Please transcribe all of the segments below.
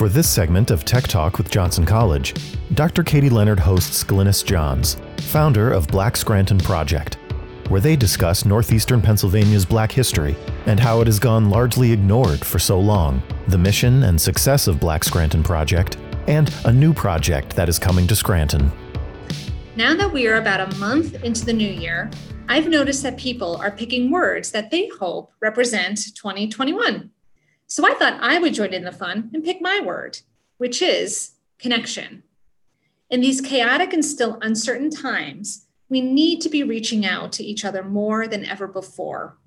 For this segment of Tech Talk with Johnson College, Dr. Katie Leonard hosts Glynis Johns, founder of Black Scranton Project, where they discuss Northeastern Pennsylvania's black history and how it has gone largely ignored for so long, the mission and success of Black Scranton Project, and a new project that is coming to Scranton. Now that we are about a month into the new year, I've noticed that people are picking words that they hope represent 2021. So I thought I would join in the fun and pick my word, which is connection. In these chaotic and still uncertain times, we need to be reaching out to each other more than ever before.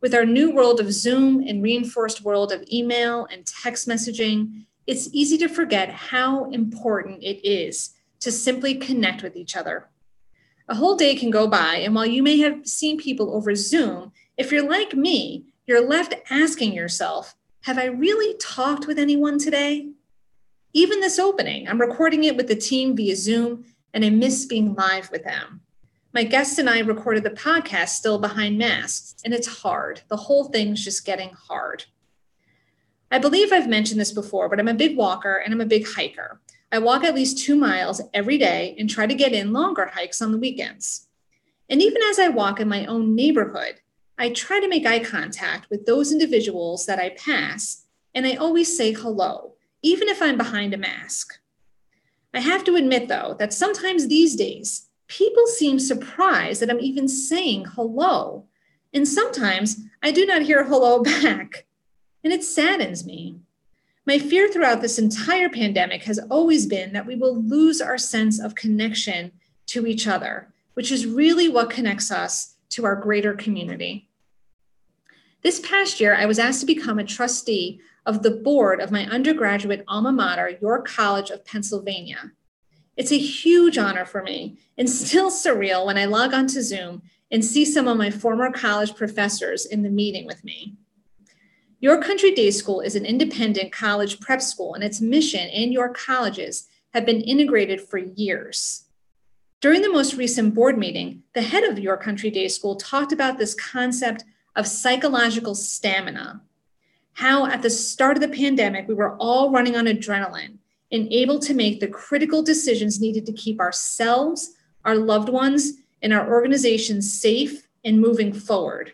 With our new world of Zoom and reinforced world of email and text messaging, it's easy to forget how important it is to simply connect with each other. A whole day can go by, and while you may have seen people over Zoom, if you're like me, you're left asking yourself, have I really talked with anyone today? Even this opening, I'm recording it with the team via Zoom, and I miss being live with them. My guest and I recorded the podcast still behind masks, and it's hard. The whole thing's just getting hard. I believe I've mentioned this before, but I'm a big walker and I'm a big hiker. I walk at least two miles every day and try to get in longer hikes on the weekends. And even as I walk in my own neighborhood, I try to make eye contact with those individuals that I pass, and I always say hello, even if I'm behind a mask. I have to admit, though, that sometimes these days, people seem surprised that I'm even saying hello. And sometimes I do not hear hello back, and it saddens me. My fear throughout this entire pandemic has always been that we will lose our sense of connection to each other, which is really what connects us to our greater community. This past year, I was asked to become a trustee of the board of my undergraduate alma mater, York College of Pennsylvania. It's a huge honor for me and still surreal when I log onto Zoom and see some of my former college professors in the meeting with me. York Country Day School is an independent college prep school, and its mission and York colleges have been integrated for years. During the most recent board meeting, the head of York Country Day School talked about this concept of psychological stamina. How at the start of the pandemic, we were all running on adrenaline and able to make the critical decisions needed to keep ourselves, our loved ones, and our organizations safe and moving forward.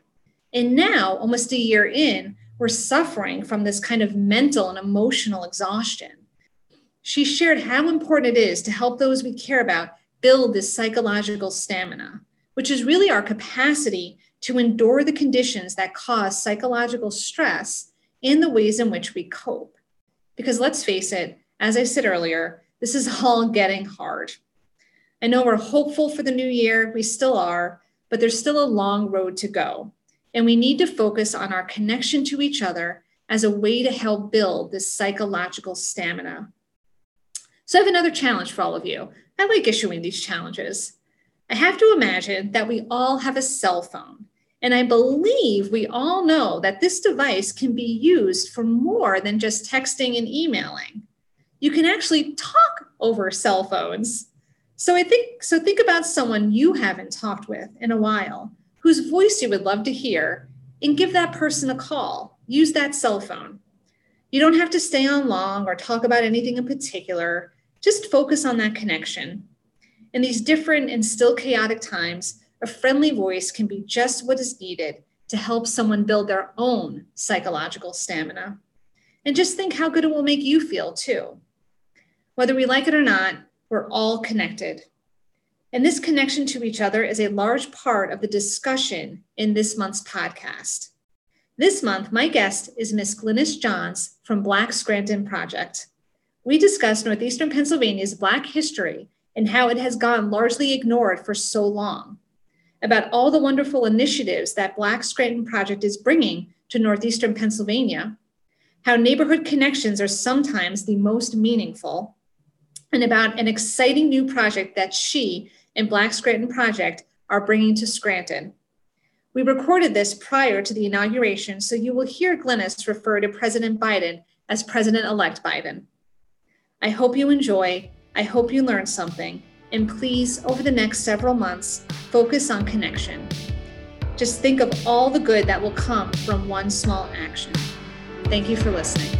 And now, almost a year in, we're suffering from this kind of mental and emotional exhaustion. She shared how important it is to help those we care about build this psychological stamina, which is really our capacity to endure the conditions that cause psychological stress in the ways in which we cope. Because let's face it, as I said earlier, this is all getting hard. I know we're hopeful for the new year, we still are, but there's still a long road to go. And we need to focus on our connection to each other as a way to help build this psychological stamina. So I have another challenge for all of you. I like issuing these challenges. I have to imagine that we all have a cell phone. And I believe we all know that this device can be used for more than just texting and emailing. You can actually talk over cell phones. So I think so think about someone you haven't talked with in a while whose voice you would love to hear, and give that person a call. Use that cell phone. You don't have to stay on long or talk about anything in particular. Just focus on that connection. In these different and still chaotic times, a friendly voice can be just what is needed to help someone build their own psychological stamina. And just think how good it will make you feel, too. Whether we like it or not, we're all connected. And this connection to each other is a large part of the discussion in this month's podcast. This month, my guest is Miss Glynis Johns from Black Scranton Project. We discuss Northeastern Pennsylvania's Black history and how it has gone largely ignored for so long, about all the wonderful initiatives that Black Scranton Project is bringing to Northeastern Pennsylvania, how neighborhood connections are sometimes the most meaningful, and about an exciting new project that she and Black Scranton Project are bringing to Scranton. We recorded this prior to the inauguration, so you will hear Glynis refer to President Biden as President elect Biden. I hope you enjoy, I hope you learn something, and please, over the next several months, focus on connection. Just think of all the good that will come from one small action. Thank you for listening.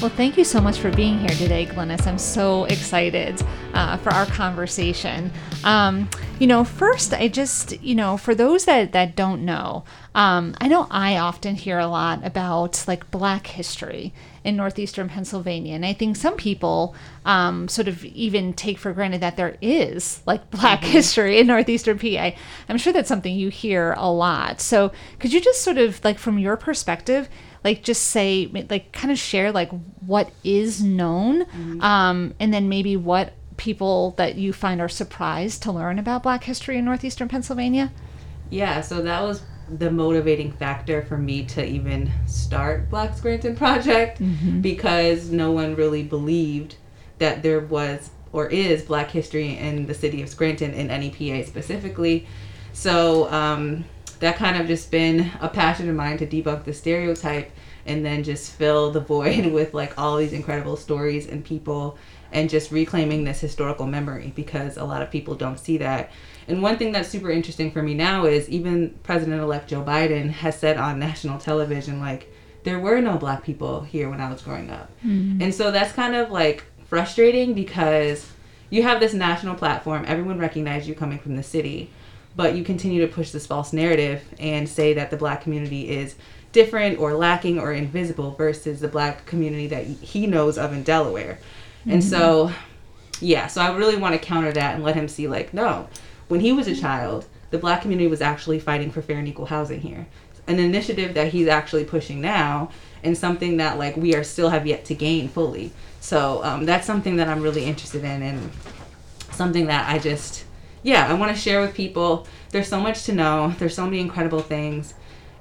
Well, thank you so much for being here today, Glynis. I'm so excited uh, for our conversation. Um, you know, first, I just, you know, for those that, that don't know, um, I know I often hear a lot about like Black history in northeastern Pennsylvania. And I think some people um, sort of even take for granted that there is like Black mm-hmm. history in northeastern PA. I'm sure that's something you hear a lot. So could you just sort of like from your perspective, like just say like kind of share like what is known mm-hmm. um, and then maybe what people that you find are surprised to learn about black history in northeastern pennsylvania yeah so that was the motivating factor for me to even start black scranton project mm-hmm. because no one really believed that there was or is black history in the city of scranton in any pa specifically so um, that kind of just been a passion of mine to debunk the stereotype and then just fill the void with like all these incredible stories and people and just reclaiming this historical memory because a lot of people don't see that. And one thing that's super interesting for me now is even President elect Joe Biden has said on national television, like, there were no black people here when I was growing up. Mm-hmm. And so that's kind of like frustrating because you have this national platform, everyone recognizes you coming from the city but you continue to push this false narrative and say that the black community is different or lacking or invisible versus the black community that he knows of in Delaware. Mm-hmm. And so, yeah, so I really want to counter that and let him see, like, no, when he was a child, the black community was actually fighting for fair and equal housing here. An initiative that he's actually pushing now and something that, like, we are still have yet to gain fully. So um, that's something that I'm really interested in and something that I just yeah, I want to share with people. There's so much to know. There's so many incredible things.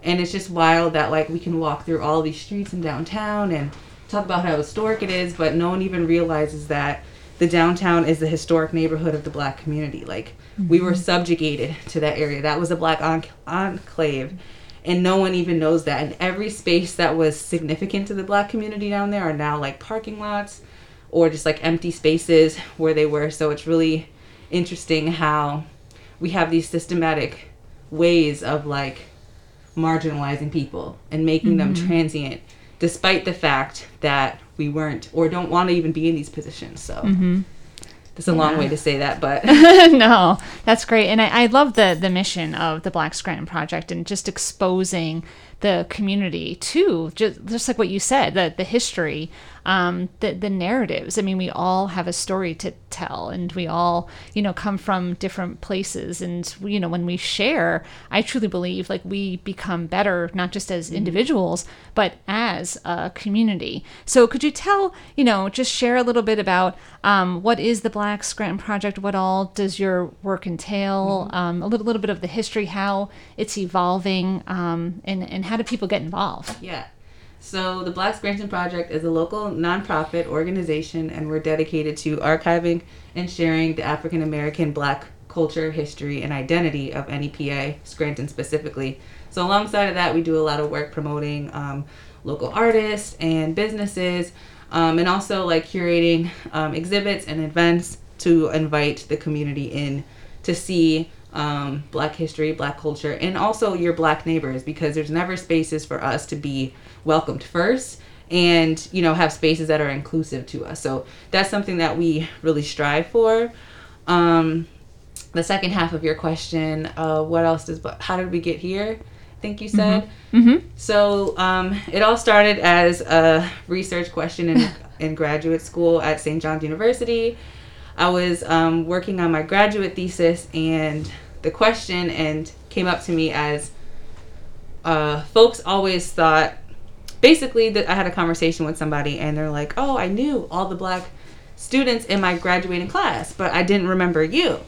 And it's just wild that like we can walk through all these streets in downtown and talk about how historic it is, but no one even realizes that the downtown is the historic neighborhood of the black community. Like mm-hmm. we were mm-hmm. subjugated to that area. That was a black enclave. And no one even knows that. And every space that was significant to the black community down there are now like parking lots or just like empty spaces where they were. So it's really interesting how we have these systematic ways of like marginalizing people and making mm-hmm. them transient despite the fact that we weren't or don't want to even be in these positions so mm-hmm. It's a yeah. long way to say that, but no, that's great. And I, I love the the mission of the Black Scranton Project and just exposing the community to just, just like what you said, the the history um, the the narratives. I mean, we all have a story to tell, and we all you know come from different places, and you know when we share, I truly believe like we become better not just as mm-hmm. individuals but as a community. So could you tell you know just share a little bit about um, what is the Black Scranton Project? What all does your work entail? Mm-hmm. Um, a little little bit of the history, how it's evolving, um, and and how do people get involved? Yeah. So, the Black Scranton Project is a local nonprofit organization, and we're dedicated to archiving and sharing the African American Black culture, history, and identity of NEPA, Scranton specifically. So, alongside of that, we do a lot of work promoting um, local artists and businesses, um, and also like curating um, exhibits and events to invite the community in to see um, black history, black culture, and also your black neighbors because there's never spaces for us to be welcomed first and you know have spaces that are inclusive to us. So that's something that we really strive for. Um, the second half of your question uh, what else does how did we get here? I think you said? Mm-hmm. Mm-hmm. so um, it all started as a research question in, in graduate school at st john's university i was um, working on my graduate thesis and the question and came up to me as uh, folks always thought basically that I had a conversation with somebody and they're like, "Oh, I knew all the black students in my graduating class, but I didn't remember you."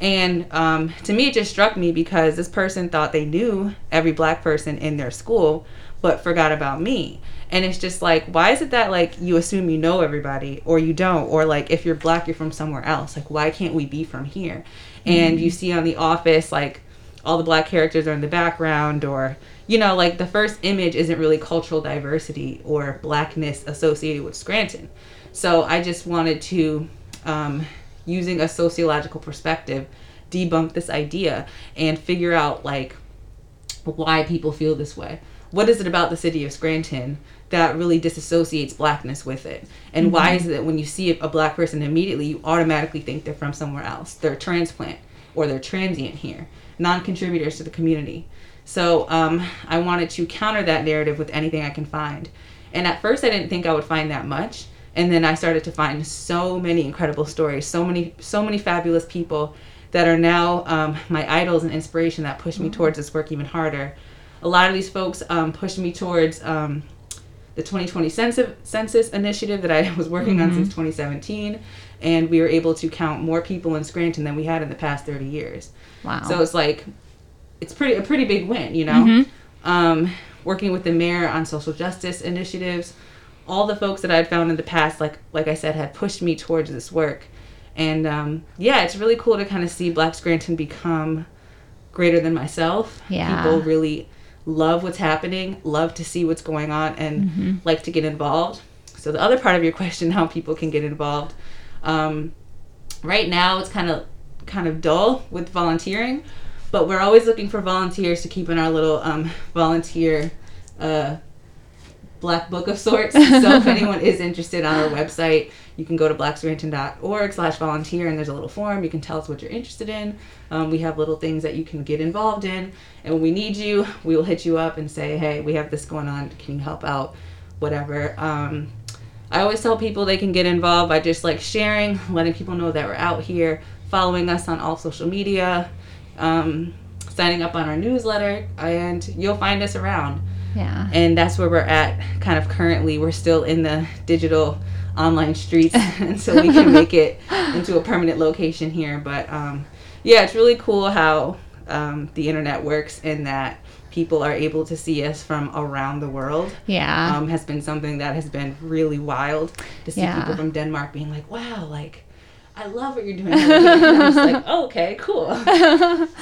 And um, to me, it just struck me because this person thought they knew every black person in their school, but forgot about me. And it's just like, why is it that like you assume you know everybody or you don't? Or like if you're black, you're from somewhere else. Like, why can't we be from here? Mm-hmm. And you see on The Office, like all the black characters are in the background or you know, like the first image isn't really cultural diversity or blackness associated with Scranton. So I just wanted to, um, using a sociological perspective, debunk this idea and figure out like why people feel this way. What is it about the city of Scranton that really disassociates blackness with it? And mm-hmm. why is it that when you see a black person immediately, you automatically think they're from somewhere else? They're a transplant or they're transient here, non contributors to the community. So um, I wanted to counter that narrative with anything I can find. And at first, I didn't think I would find that much. And then I started to find so many incredible stories, so many, so many fabulous people that are now um, my idols and inspiration that push me mm-hmm. towards this work even harder. A lot of these folks um, pushed me towards um, the 2020 census, census initiative that I was working mm-hmm. on since 2017, and we were able to count more people in Scranton than we had in the past 30 years. Wow! So it's like it's pretty a pretty big win, you know. Mm-hmm. Um, working with the mayor on social justice initiatives, all the folks that I'd found in the past, like like I said, had pushed me towards this work, and um, yeah, it's really cool to kind of see Black Scranton become greater than myself. Yeah, people really love what's happening, love to see what's going on, and mm-hmm. like to get involved. So the other part of your question, how people can get involved, um, right now it's kind of kind of dull with volunteering but we're always looking for volunteers to keep in our little um, volunteer uh, black book of sorts. so if anyone is interested on our website, you can go to blackscranton.org slash volunteer and there's a little form. You can tell us what you're interested in. Um, we have little things that you can get involved in. And when we need you, we will hit you up and say, hey, we have this going on. Can you help out? Whatever. Um, I always tell people they can get involved by just like sharing, letting people know that we're out here, following us on all social media, um, signing up on our newsletter, and you'll find us around. Yeah. And that's where we're at kind of currently. We're still in the digital online streets until we can make it into a permanent location here. But um, yeah, it's really cool how um, the internet works in that people are able to see us from around the world. Yeah. Um, has been something that has been really wild to see yeah. people from Denmark being like, wow, like I love what you're doing. I'm just like, oh, okay, cool.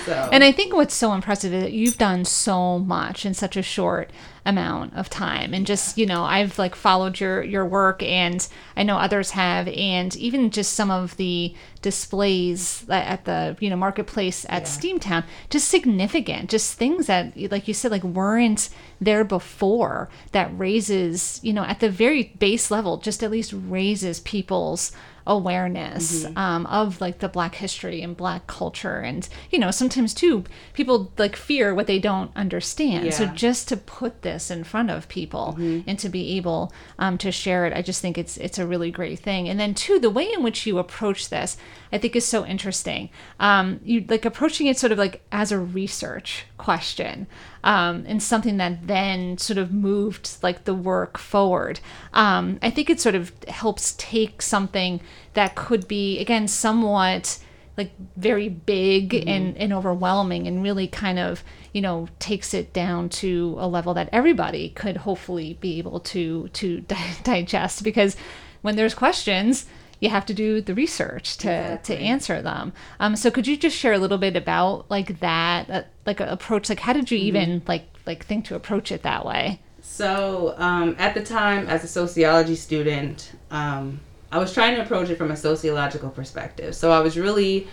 so. And I think what's so impressive is that you've done so much in such a short amount of time and just you know i've like followed your your work and i know others have and even just some of the displays at the you know marketplace at yeah. steamtown just significant just things that like you said like weren't there before that raises you know at the very base level just at least raises people's awareness mm-hmm. um, of like the black history and black culture and you know sometimes too people like fear what they don't understand yeah. so just to put this in front of people mm-hmm. and to be able um, to share it i just think it's it's a really great thing and then too the way in which you approach this i think is so interesting um, you like approaching it sort of like as a research question um, and something that then sort of moved like the work forward. Um, I think it sort of helps take something that could be again somewhat like very big mm-hmm. and, and overwhelming and really kind of you know takes it down to a level that everybody could hopefully be able to to digest because when there's questions you have to do the research to exactly. to answer them. Um, so could you just share a little bit about like that, uh, like approach? Like how did you mm-hmm. even like like think to approach it that way? So um, at the time, as a sociology student, um, I was trying to approach it from a sociological perspective. So I was really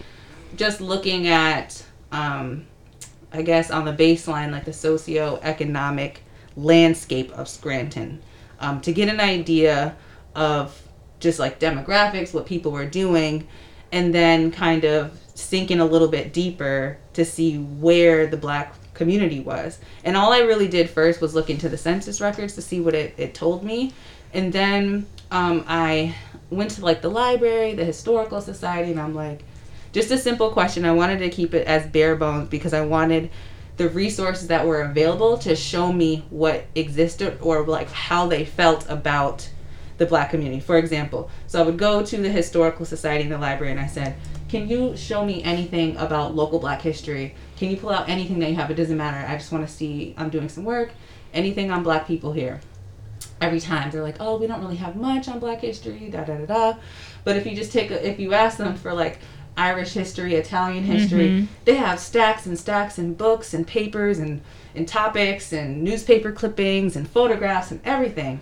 just looking at, um, I guess, on the baseline, like the socio-economic landscape of Scranton, um, to get an idea of just like demographics, what people were doing, and then kind of sinking a little bit deeper to see where the black community was. And all I really did first was look into the census records to see what it, it told me. And then um, I went to like the library, the historical society, and I'm like, just a simple question. I wanted to keep it as bare bones because I wanted the resources that were available to show me what existed or like how they felt about the black community. For example, so I would go to the historical society in the library and I said, "Can you show me anything about local black history? Can you pull out anything that you have? It doesn't matter. I just want to see I'm doing some work. Anything on black people here." Every time they're like, "Oh, we don't really have much on black history." Da da da da. But if you just take a, if you ask them for like Irish history, Italian history, mm-hmm. they have stacks and stacks and books and papers and and topics and newspaper clippings and photographs and everything.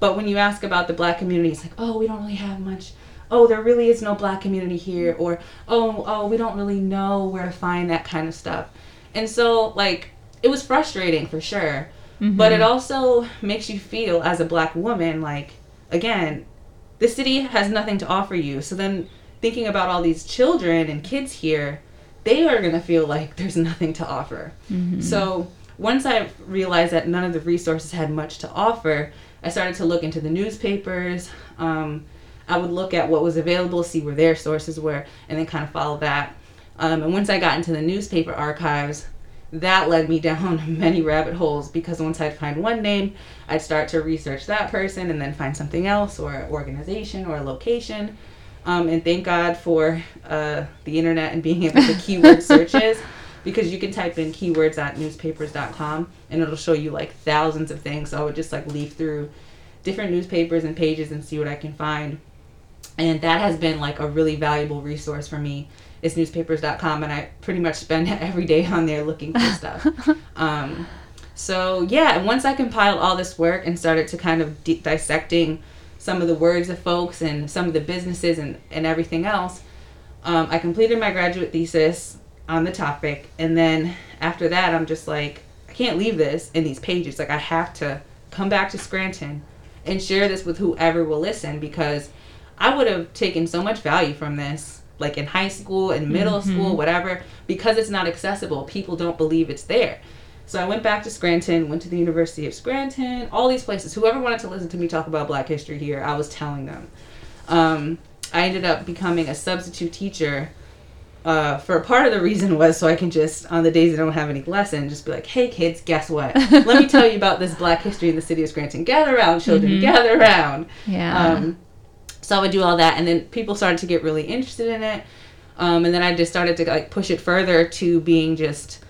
But when you ask about the black community, it's like, oh, we don't really have much. Oh, there really is no black community here, or oh, oh, we don't really know where to find that kind of stuff. And so, like, it was frustrating for sure. Mm-hmm. But it also makes you feel as a black woman like again, the city has nothing to offer you. So then thinking about all these children and kids here, they are going to feel like there's nothing to offer. Mm-hmm. So once I realized that none of the resources had much to offer, I started to look into the newspapers. Um, I would look at what was available, see where their sources were, and then kind of follow that. Um, and once I got into the newspaper archives, that led me down many rabbit holes because once I'd find one name, I'd start to research that person and then find something else or organization or location. Um, and thank God for uh, the internet and being able to keyword searches because you can type in keywords at newspapers.com and it'll show you like thousands of things. So I would just like leaf through different newspapers and pages and see what I can find. And that has been like a really valuable resource for me It's newspapers.com and I pretty much spend every day on there looking for stuff. Um, so yeah, and once I compiled all this work and started to kind of di- dissecting some of the words of folks and some of the businesses and, and everything else, um, I completed my graduate thesis on the topic. And then after that, I'm just like, can't leave this in these pages. Like, I have to come back to Scranton and share this with whoever will listen because I would have taken so much value from this, like in high school in middle mm-hmm. school, whatever, because it's not accessible. People don't believe it's there. So I went back to Scranton, went to the University of Scranton, all these places. Whoever wanted to listen to me talk about Black history here, I was telling them. Um, I ended up becoming a substitute teacher uh, for a part of the reason was so I can just on the days that I don't have any lesson, just be like, "Hey kids, guess what? Let me tell you about this Black history in the city of Scranton. Gather around, children, mm-hmm. gather around." Yeah. Um, so I would do all that, and then people started to get really interested in it, um, and then I just started to like push it further to being just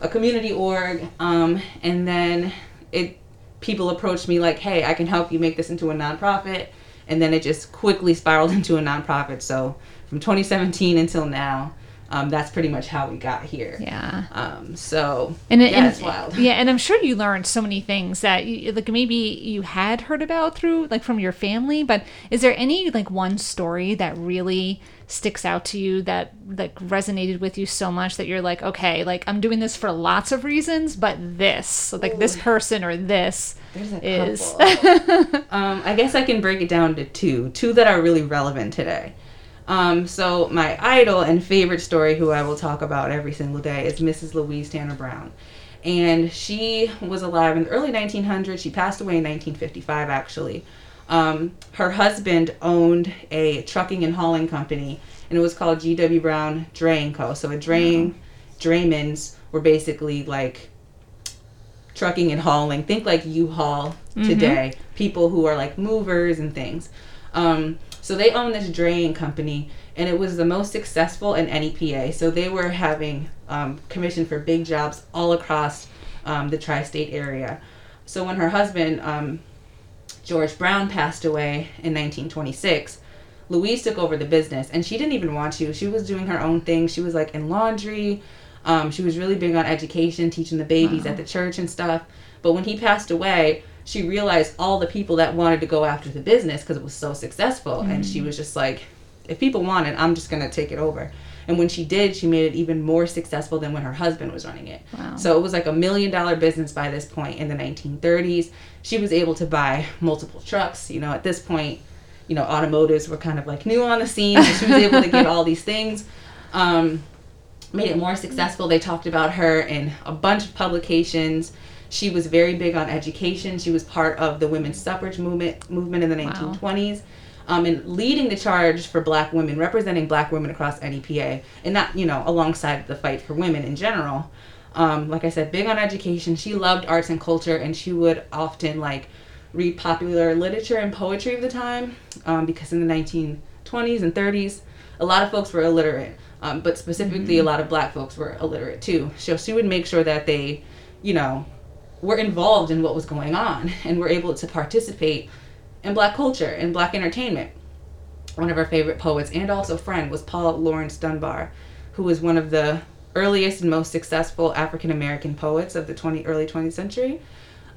a community org, um, and then it people approached me like, "Hey, I can help you make this into a nonprofit," and then it just quickly spiraled into a nonprofit. So from 2017 until now. Um, that's pretty much how we got here. Yeah. Um, so and it, yeah, and, it's wild. Yeah, and I'm sure you learned so many things that you, like maybe you had heard about through like from your family. But is there any like one story that really sticks out to you that like resonated with you so much that you're like, okay, like I'm doing this for lots of reasons, but this like Ooh. this person or this is. um, I guess I can break it down to two, two that are really relevant today. Um, so my idol and favorite story, who I will talk about every single day, is Mrs. Louise Tanner Brown. And she was alive in the early 1900s. She passed away in 1955, actually. Um, her husband owned a trucking and hauling company, and it was called G.W. Brown Draying Co. So a draying, wow. draymans were basically like trucking and hauling. Think like U-Haul mm-hmm. today. People who are like movers and things. Um, so they own this draying company, and it was the most successful in NEPA. So they were having um, commission for big jobs all across um, the tri-state area. So when her husband um, George Brown passed away in 1926, Louise took over the business, and she didn't even want to. She was doing her own thing. She was like in laundry. Um, she was really big on education, teaching the babies wow. at the church and stuff. But when he passed away, she realized all the people that wanted to go after the business because it was so successful mm. and she mm. was just like if people want it i'm just going to take it over and when she did she made it even more successful than when her husband was running it wow. so it was like a million dollar business by this point in the 1930s she was able to buy multiple trucks you know at this point you know automotives were kind of like new on the scene so she was able to get all these things um, made it more successful they talked about her in a bunch of publications she was very big on education. She was part of the women's suffrage movement movement in the 1920s. Wow. Um, and leading the charge for black women, representing black women across NEPA, and not, you know, alongside the fight for women in general. Um, like I said, big on education. She loved arts and culture, and she would often, like, read popular literature and poetry of the time, um, because in the 1920s and 30s, a lot of folks were illiterate, um, but specifically mm-hmm. a lot of black folks were illiterate too. So she would make sure that they, you know, were involved in what was going on and were able to participate in black culture and black entertainment. One of our favorite poets and also friend was Paul Laurence Dunbar, who was one of the earliest and most successful African American poets of the 20 early 20th century.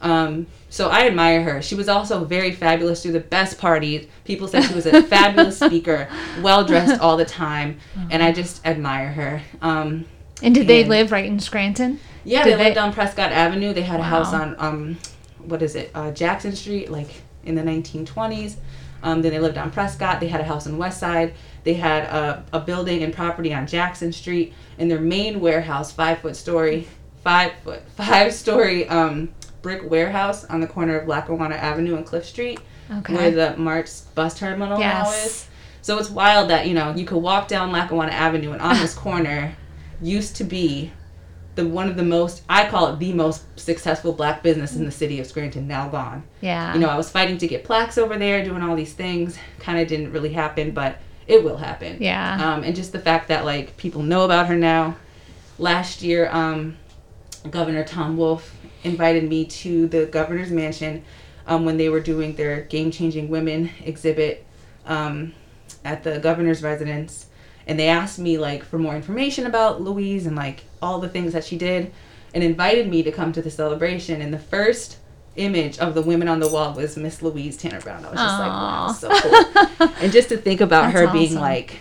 Um, so I admire her. She was also very fabulous through the best parties. People said she was a fabulous speaker, well dressed all the time, and I just admire her. Um, and did and they live right in Scranton? Yeah, Did they, they- lived on Prescott Avenue. They had a house on um, what is it, uh, Jackson Street, like in the 1920s. Um, then they lived on Prescott. They had a house on West Side. They had a, a building and property on Jackson Street. And their main warehouse, five foot story, five foot, five story um, brick warehouse on the corner of Lackawanna Avenue and Cliff Street, Okay. where the Martz bus terminal now Yes. is. So it's wild that you know you could walk down Lackawanna Avenue and on this corner used to be the one of the most I call it the most successful black business in the city of Scranton now gone. yeah. You know, I was fighting to get plaques over there, doing all these things. Kind of didn't really happen, but it will happen. Yeah. Um, and just the fact that like people know about her now. Last year, um, Governor Tom Wolf invited me to the governor's mansion um, when they were doing their Game Changing Women exhibit um, at the governor's residence. And they asked me like for more information about Louise and like all the things that she did and invited me to come to the celebration. And the first image of the women on the wall was Miss Louise Tanner Brown. I was just like, wow, so cool. and just to think about That's her being awesome. like,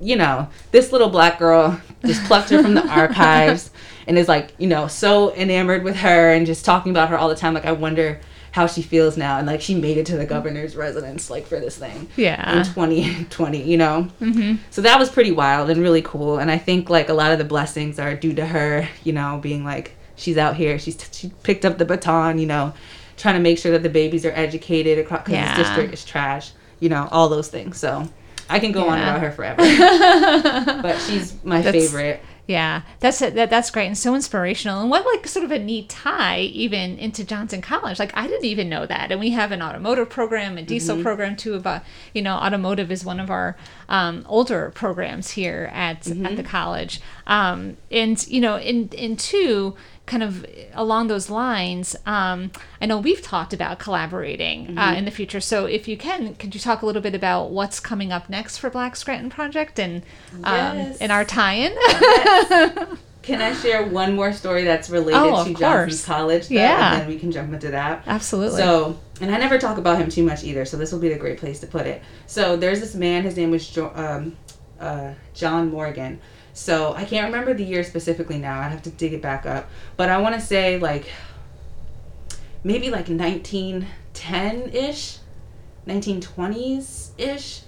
you know, this little black girl just plucked her from the archives and is like, you know, so enamored with her and just talking about her all the time. Like, I wonder how she feels now. And like, she made it to the governor's residence, like, for this thing yeah. in 2020, you know? Mm-hmm. So that was pretty wild and really cool. And I think like a lot of the blessings are due to her, you know, being like she's out here, she's she picked up the baton, you know, trying to make sure that the babies are educated across because Yeah. this district is trash, you know, all those things. So I can go on about her forever, but she's my That's- favorite. Yeah, that's that, that's great and so inspirational. And what like sort of a neat tie even into Johnson College. Like I didn't even know that. And we have an automotive program, a diesel program too. About you know, automotive is one of our um, older programs here at at the college. Um, and you know, in in two kind of along those lines, um, I know we've talked about collaborating uh, in the future. So if you can, could you talk a little bit about what's coming up next for Black Scranton Project and um, Yes. in our tie-in? Can I share one more story that's related Oh, to course. Johnson's College? though, Yeah. And then we can jump into that. Absolutely. So, and I never talk about him too much either, so this will be a great place to put it. So, there's this man, his name was jo- um, uh, John Morgan. So, I can't remember the year specifically now, I have to dig it back up. But I want to say, like, maybe like 1910 ish, 1920s ish.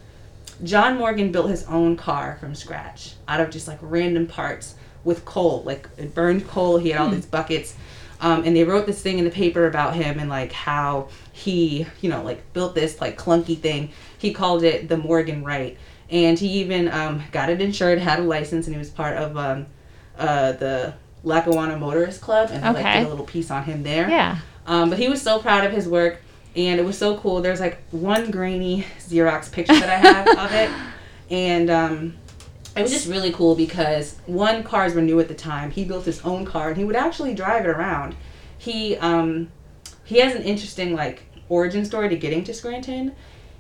John Morgan built his own car from scratch out of just like random parts with coal, like it burned coal. He had all these buckets. Um, and they wrote this thing in the paper about him and like how he, you know, like built this like clunky thing. He called it the Morgan Right. And he even um, got it insured, had a license, and he was part of um, uh, the Lackawanna Motorist Club. And I like did a little piece on him there. yeah. Um, but he was so proud of his work, and it was so cool. There's like one grainy Xerox picture that I have of it, and um, it was just really cool because one cars were new at the time. He built his own car, and he would actually drive it around. He um, he has an interesting like origin story to getting to Scranton.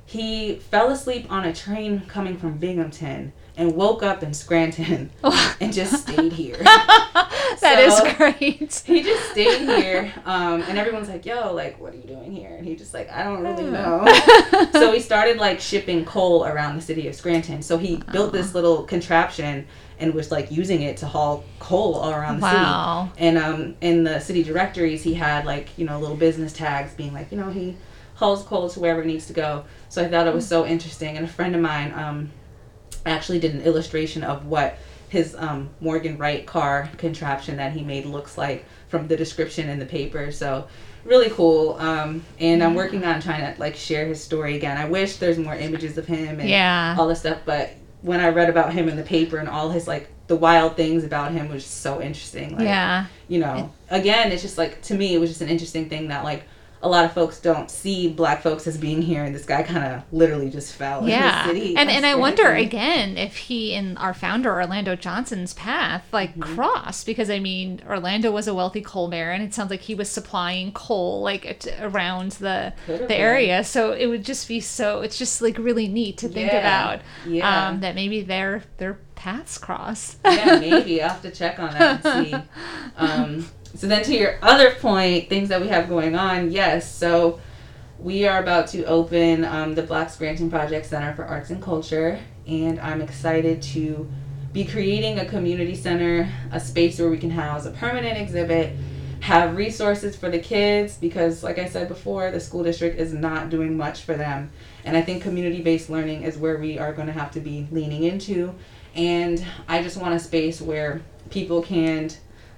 He fell asleep on a train coming from Binghamton and woke up in Scranton and just stayed here. That is So- great. he just stayed here um, and everyone's like yo like what are you doing here and he just like i don't really know so he started like shipping coal around the city of scranton so he built this little contraption and was like using it to haul coal all around the Wow. city and um, in the city directories he had like you know little business tags being like you know he hauls coal to wherever it needs to go so i thought it was so interesting and a friend of mine um, actually did an illustration of what his um, Morgan Wright car contraption that he made looks like from the description in the paper. So really cool. Um, and I'm working on trying to like share his story again. I wish there's more images of him and Yeah. all this stuff, but when I read about him in the paper and all his like the wild things about him was so interesting. Like, yeah. you know, again, it's just like to me, it was just an interesting thing that like a lot of folks don't see black folks as being here, and this guy kind of literally just fell Yeah. in the city. And and I wonder again if he and our founder Orlando Johnson's path like Mm-hmm. crossed because I mean Orlando was a wealthy coal baron. It sounds like he was supplying coal like at, around the Could've the been. area. So it would just be so it's just like really neat to think Yeah. about Yeah. um, that maybe their their paths cross. yeah, maybe I'll have to check on that and see. Um, so then, to your other point, things that we have going on, yes. So we are about to open um, the Black Scranton Project Center for Arts and Culture, and I'm excited to be creating a community center, a space where we can house a permanent exhibit, have resources for the kids because like I said before, the school district is not doing much for them. And I think community-based learning is where we are going to have to be leaning into and I just want a space where people can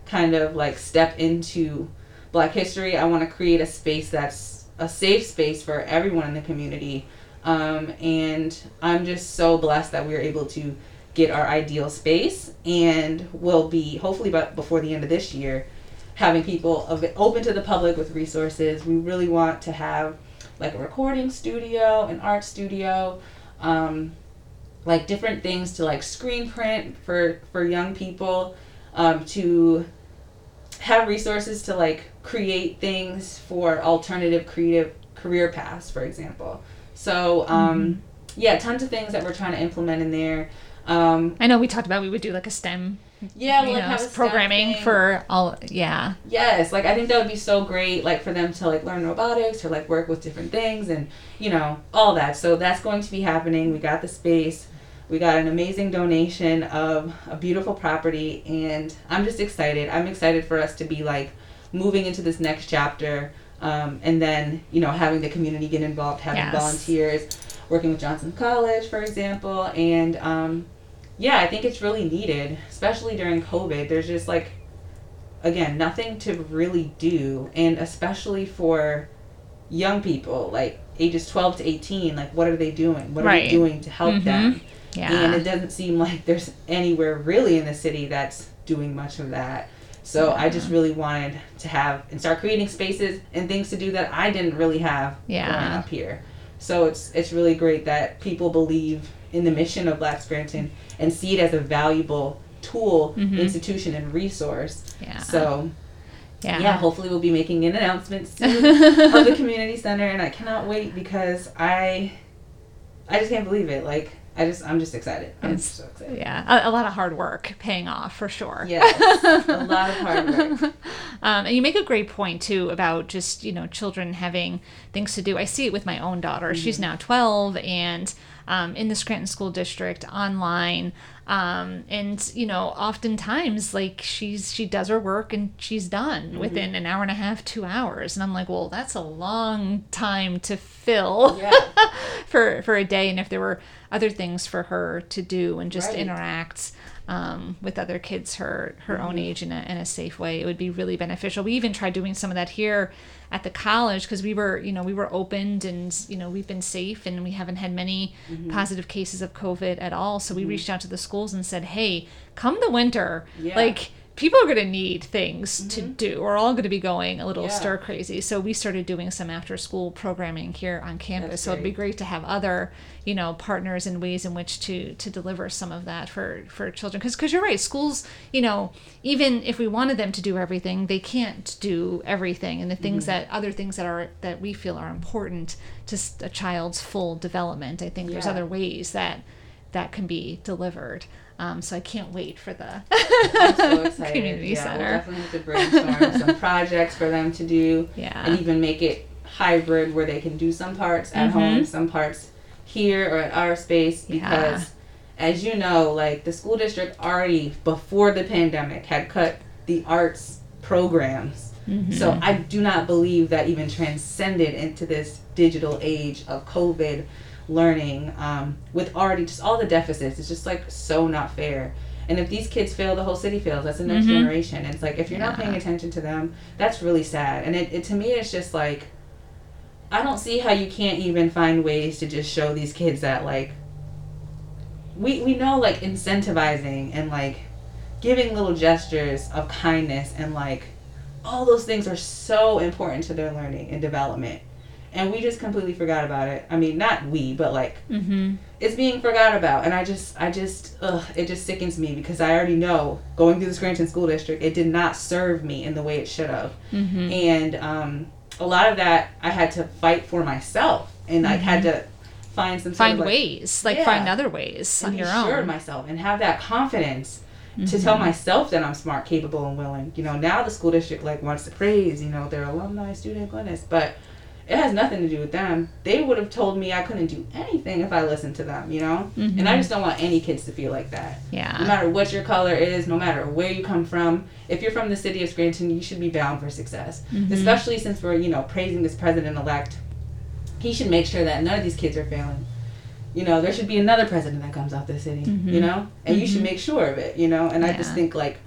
kind of like step into black history. I want to create a space that's a safe space for everyone in the community. Um, and I'm just so blessed that we are able to get our ideal space and we'll be hopefully by, before the end of this year having people open to the public with resources. We really want to have like a recording studio, an art studio, um, like different things to like screen print for for young people um, to have resources to like create things for alternative creative career paths for example. So um, mm-hmm. yeah tons of things that we're trying to implement in there. Um, i know we talked about we would do like a stem yeah you know, programming for all yeah. Yes like i think that would be so great like for them to like learn robotics or like work with different things and you know all that. So that's going to be happening. We got the space we got an amazing donation of a beautiful property and i'm just excited i'm excited for us to be like moving into this next chapter um, and then you know having the community get involved having yes. volunteers working with johnson college for example and um, yeah i think it's really needed especially during covid there's just like again nothing to really do and especially for young people like ages 12 to 18 like what are they doing what right. are they doing to help mm-hmm. them yeah. And it doesn't seem like there's anywhere really in the city that's doing much of that. So yeah. I just really wanted to have and start creating spaces and things to do that I didn't really have yeah. growing up here. So it's it's really great that people believe in the mission of Black Scranton and see it as a valuable tool, mm-hmm. institution, and resource. Yeah. So yeah. yeah, hopefully we'll be making an announcement soon of the community center, and I cannot wait because I, I just can't believe it. Like I just I'm just excited. I'm it's, so excited. Yeah, a, a, lot of hard work paying off for sure. Yes, a lot of hard work. um, and you make a great point too about just you know children having things to do. I see it with my own daughter. Mm-hmm. She's now 12 and um, in the Scranton School District online. Um, and you know, oftentimes like she's she does her work and she's done mm-hmm. within an hour and a half, two hours, and I'm like, well, that's a long time to fill yeah. for for a day. And if there were other things for her to do and just right. interact um, with other kids her her mm-hmm. own age in a, in a safe way, it would be really beneficial. We even tried doing some of that here at the college because we were you know we were opened and you know we've been safe and we haven't had many mm-hmm. positive cases of covid at all so we mm-hmm. reached out to the schools and said hey come the winter yeah. like people are going to need things mm-hmm. to do. We're all going to be going a little yeah. stir crazy. So we started doing some after school programming here on campus. so it'd be great to have other, you know, partners and ways in which to to deliver some of that for for children. Because because you're right, schools, you know, even if we wanted them to do everything, they can't do everything. And the things mm-hmm. that other things that are that we feel are important to a child's full development. I think yeah. there's other ways that that can be delivered. Um, so I can't wait for the so community yeah, center. We'll definitely have to brainstorm some projects for them to do. Yeah. And even make it hybrid where they can do some parts at mm-hmm. home, some parts here or at our space because yeah. as you know, like the school district already before the pandemic had cut the arts programs. Mm-hmm. So I do not believe that even transcended into this digital age of COVID learning um, with already just all the deficits. It's just like so not fair. And if these kids fail, the whole city fails. That's the next mm-hmm. generation. And it's like if you're yeah. not paying attention to them, that's really sad. And it, it to me, it's just like I don't see how you can't even find ways to just show these kids that like we we know like incentivizing and like giving little gestures of kindness and like all those things are so important to their learning and development and we just completely forgot about it. I mean, not we, but like mm-hmm. it's being forgot about, and I just, I just, ugh, it just sickens me because I already know going through the Scranton School District, it did not serve me in the way it should have, mm-hmm. and um, a lot of that I had to fight for myself, and mm-hmm. I had to find some find like, ways, like yeah, find other ways on your own, myself, and have that confidence to tell mm-hmm. myself that I'm smart, capable, and willing. You know, now the school district like wants to praise, you know, their alumni, student goodness, but it has nothing to do with them. They would have told me I couldn't do anything if I listened to them, you know? Mm-hmm. And I just don't want any kids to feel like that. Yeah. No matter what your color is, no matter where you come from, if you're from the city of Scranton, you should be bound for success. Mm-hmm. Especially since we're, you know, praising this president elect. He should make sure that none of these kids are failing. You know, there should be another president that comes out this city, you know? And you should make sure of it, you know? And I just Mm-hmm. Think like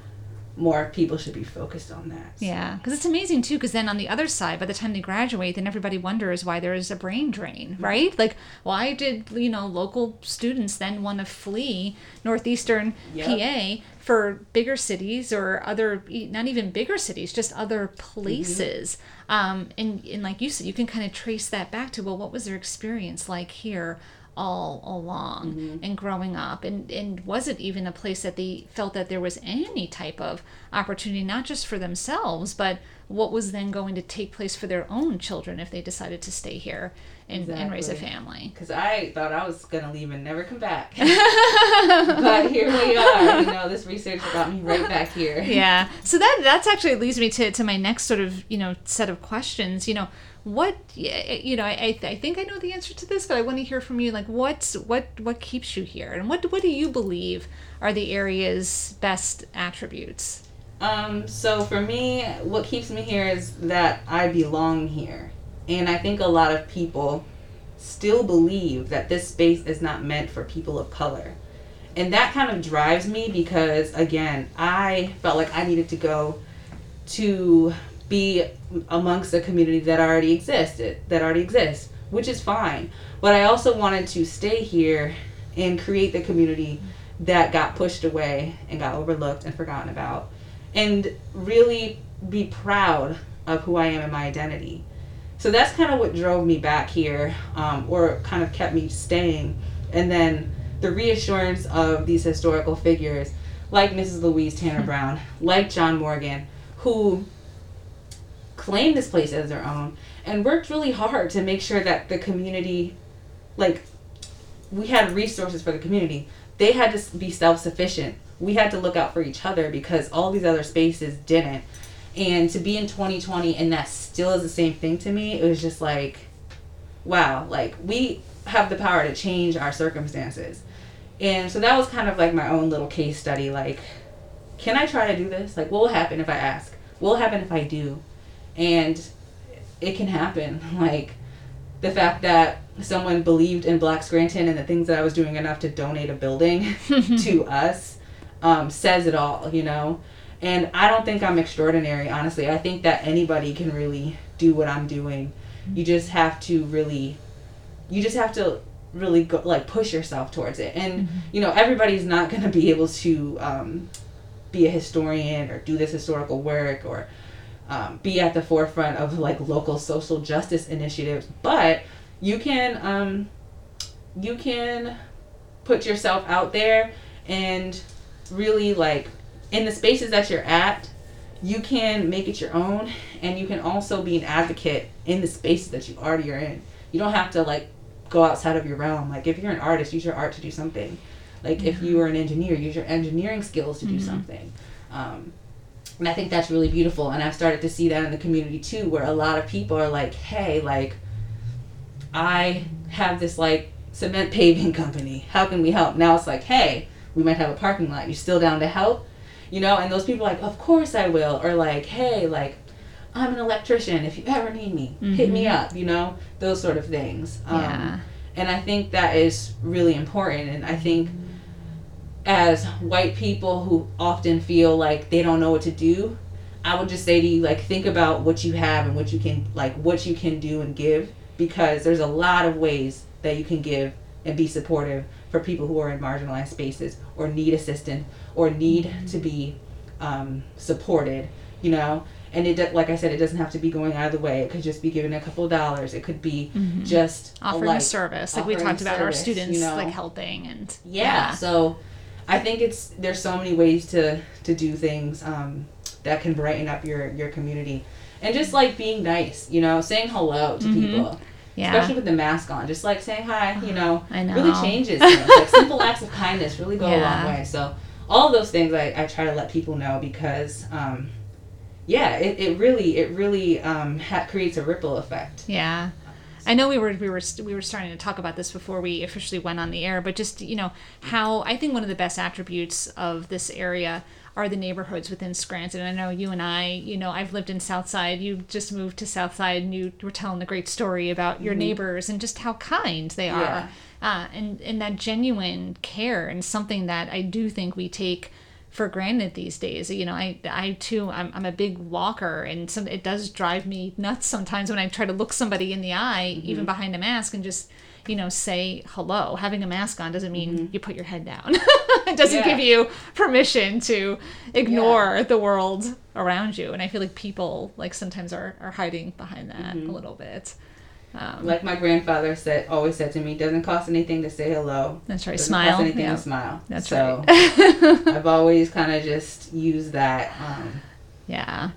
more people should be focused on that. Yeah, because it's amazing too. Because then on the other side, by the time they graduate, then everybody wonders why there is a brain drain, Mm-hmm. right? Like, why did you know local students then want to flee northeastern Yep. PA for bigger cities or other, not even bigger cities, just other places? Um, and and like you said, you can kind of trace that back to well, what was their experience like here? All along mm-hmm. and growing up? And and was it even a place that they felt that there was any type of opportunity not just for themselves but what was then going to take place for their own children if they decided to stay here and, and raise a family? Because I thought I was gonna leave and never come back, but here we are. You know, this research got me right back here. yeah. So that that's actually leads me to, to my next sort of you know set of questions. You know what you know I, I think i know the answer to this but i want to hear from you like what's what what keeps you here and what what do you believe are the area's best attributes Um, so for me, what keeps me here is that I belong here. And I think a lot of people still believe that this space is not meant for people of color. And that kind of drives me because, again, I felt like I needed to go to be amongst a community that already existed, that already exists, which is fine. But I also wanted to stay here and create the community that got pushed away and got overlooked and forgotten about and really be proud of who I am and my identity. So that's kind of what drove me back here, um, or kind of kept me staying. And then the reassurance of these historical figures, like Mrs. Louise Tanner Brown, like John Morgan, who claimed this place as their own and worked really hard to make sure that the community, like, we had resources for the community. They had to be self sufficient. We had to look out for each other because all these other spaces didn't. And to be in 2020 and that still is the same thing to me, it was just like, wow, like we have the power to change our circumstances. And so that was kind of like my own little case study. Like, can I try to do this? Like, what will happen if I ask? What will happen if I do? And it can happen. Like, the fact that someone believed in Black Scranton and the things that I was doing enough to donate a building to us um, says it all, you know? And I don't think I'm extraordinary, honestly. I think that anybody can really do what I'm doing. You just have to really, you just have to really go, like push yourself towards it. And, you know, everybody's not going to be able to um, be a historian or do this historical work or um, be at the forefront of like local social justice initiatives, but you can um, you can put yourself out there and really like in the spaces that you're at you can make it your own and you can also be an advocate in the spaces that you already are in. You don't have to like go outside of your realm. Like if you're an artist use your art to do something. Like if you are an engineer use your engineering skills to do something. Um, and I think that's really beautiful. And I've started to see that in the community too, where a lot of people are like, hey, like, I have this like cement paving company. How can we help? Now it's like, hey, we might have a parking lot. You still down to help? You know, and those people are like, of course I will. Or like, hey, like, I'm an electrician. If you ever need me, hit me up, you know, those sort of things. Um, Yeah. And I think that is really important. And I think as white people who often feel like they don't know what to do, I would just say to you, like, think about what you have and what you can, like, what you can do and give because there's a lot of ways that you can give and be supportive for people who are in marginalized spaces or need assistance or need to be um, supported, you know? And it, like I said, it doesn't have to be going out of the way. It could just be giving a couple of dollars. It could be just a, offering like, service like we talked about our students you know? like helping and yeah, so i think it's there's so many ways to to do things um, that can brighten up your your community and just like being nice you know saying hello to people Mm-hmm. yeah especially with the mask on just like saying hi you know, I really changes things. like simple acts of kindness really go a long way so all of those things I, I try to let people know because um, yeah, it, it really it really um, ha- creates a ripple effect. Yeah. I know we were we were we were starting to talk about this before we officially went on the air, but just you know how I think one of the best attributes of this area are the neighborhoods within Scranton. I know you and I, you know, I've lived in Southside. You just moved to Southside, and you were telling a great story about your mm-hmm. neighbors and just how kind they are, yeah. uh, and and that genuine care and something that I do think we take for granted these days. You know, I I too I'm, I'm a big walker and some it does drive me nuts sometimes when I try to look somebody in the eye, mm-hmm. even behind a mask, and just you know say hello. Having a mask on doesn't mean mm-hmm. you put your head down. it doesn't yeah. give you permission to ignore yeah. the world around you. And I feel like people like sometimes are, are hiding behind that mm-hmm. a little bit. Um, like my grandfather said, always said to me, "Doesn't cost anything to say hello." That's right. Doesn't smile. Cost anything yeah. to smile. That's so right. I've always kind of just used that. Um, yeah.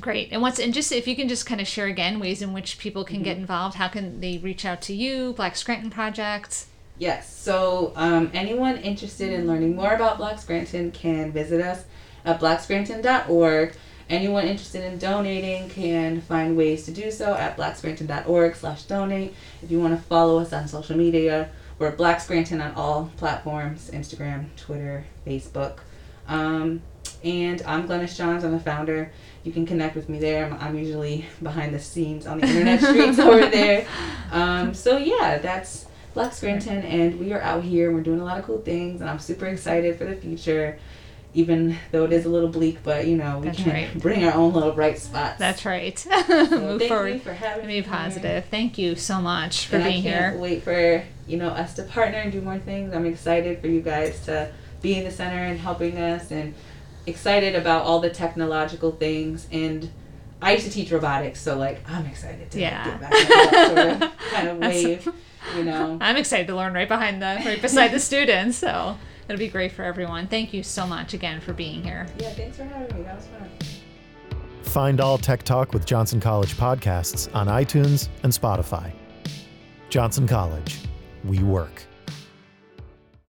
Great. And what's and just if you can just kind of share again ways in which people can mm-hmm. get involved. How can they reach out to you, Black Scranton Project? Yes. So um, anyone interested in learning more about Black Scranton can visit us at blackscranton.org. Anyone interested in donating can find ways to do so at blackscranton.org slash donate. If you want to follow us on social media, we're Black Scranton on all platforms, Instagram, Twitter, Facebook. Um, and I'm Glynis Johns. I'm the founder. You can connect with me there. I'm, I'm usually behind the scenes on the internet streets over there. Um, so yeah, that's Black Scranton, and we are out here. We're doing a lot of cool things, and I'm super excited for the future even though it is a little bleak, but you know we That's can right. bring our own little bright spots. That's right. so Move thank forward. You for having me. Be positive. Here. Thank you so much for and being I can't here. Wait for you know us to partner and do more things. I'm excited for you guys to be in the center and helping us, and excited about all the technological things and. I used to teach robotics, so like I'm excited to yeah. get back into that sort of kind of wave, you know. I'm excited to learn right behind the right beside the students. So it'll be great for everyone. Thank you so much again for being here. Yeah, thanks for having me. That was fun. Find all Tech Talk with Johnson College podcasts on iTunes and Spotify. Johnson College, we work.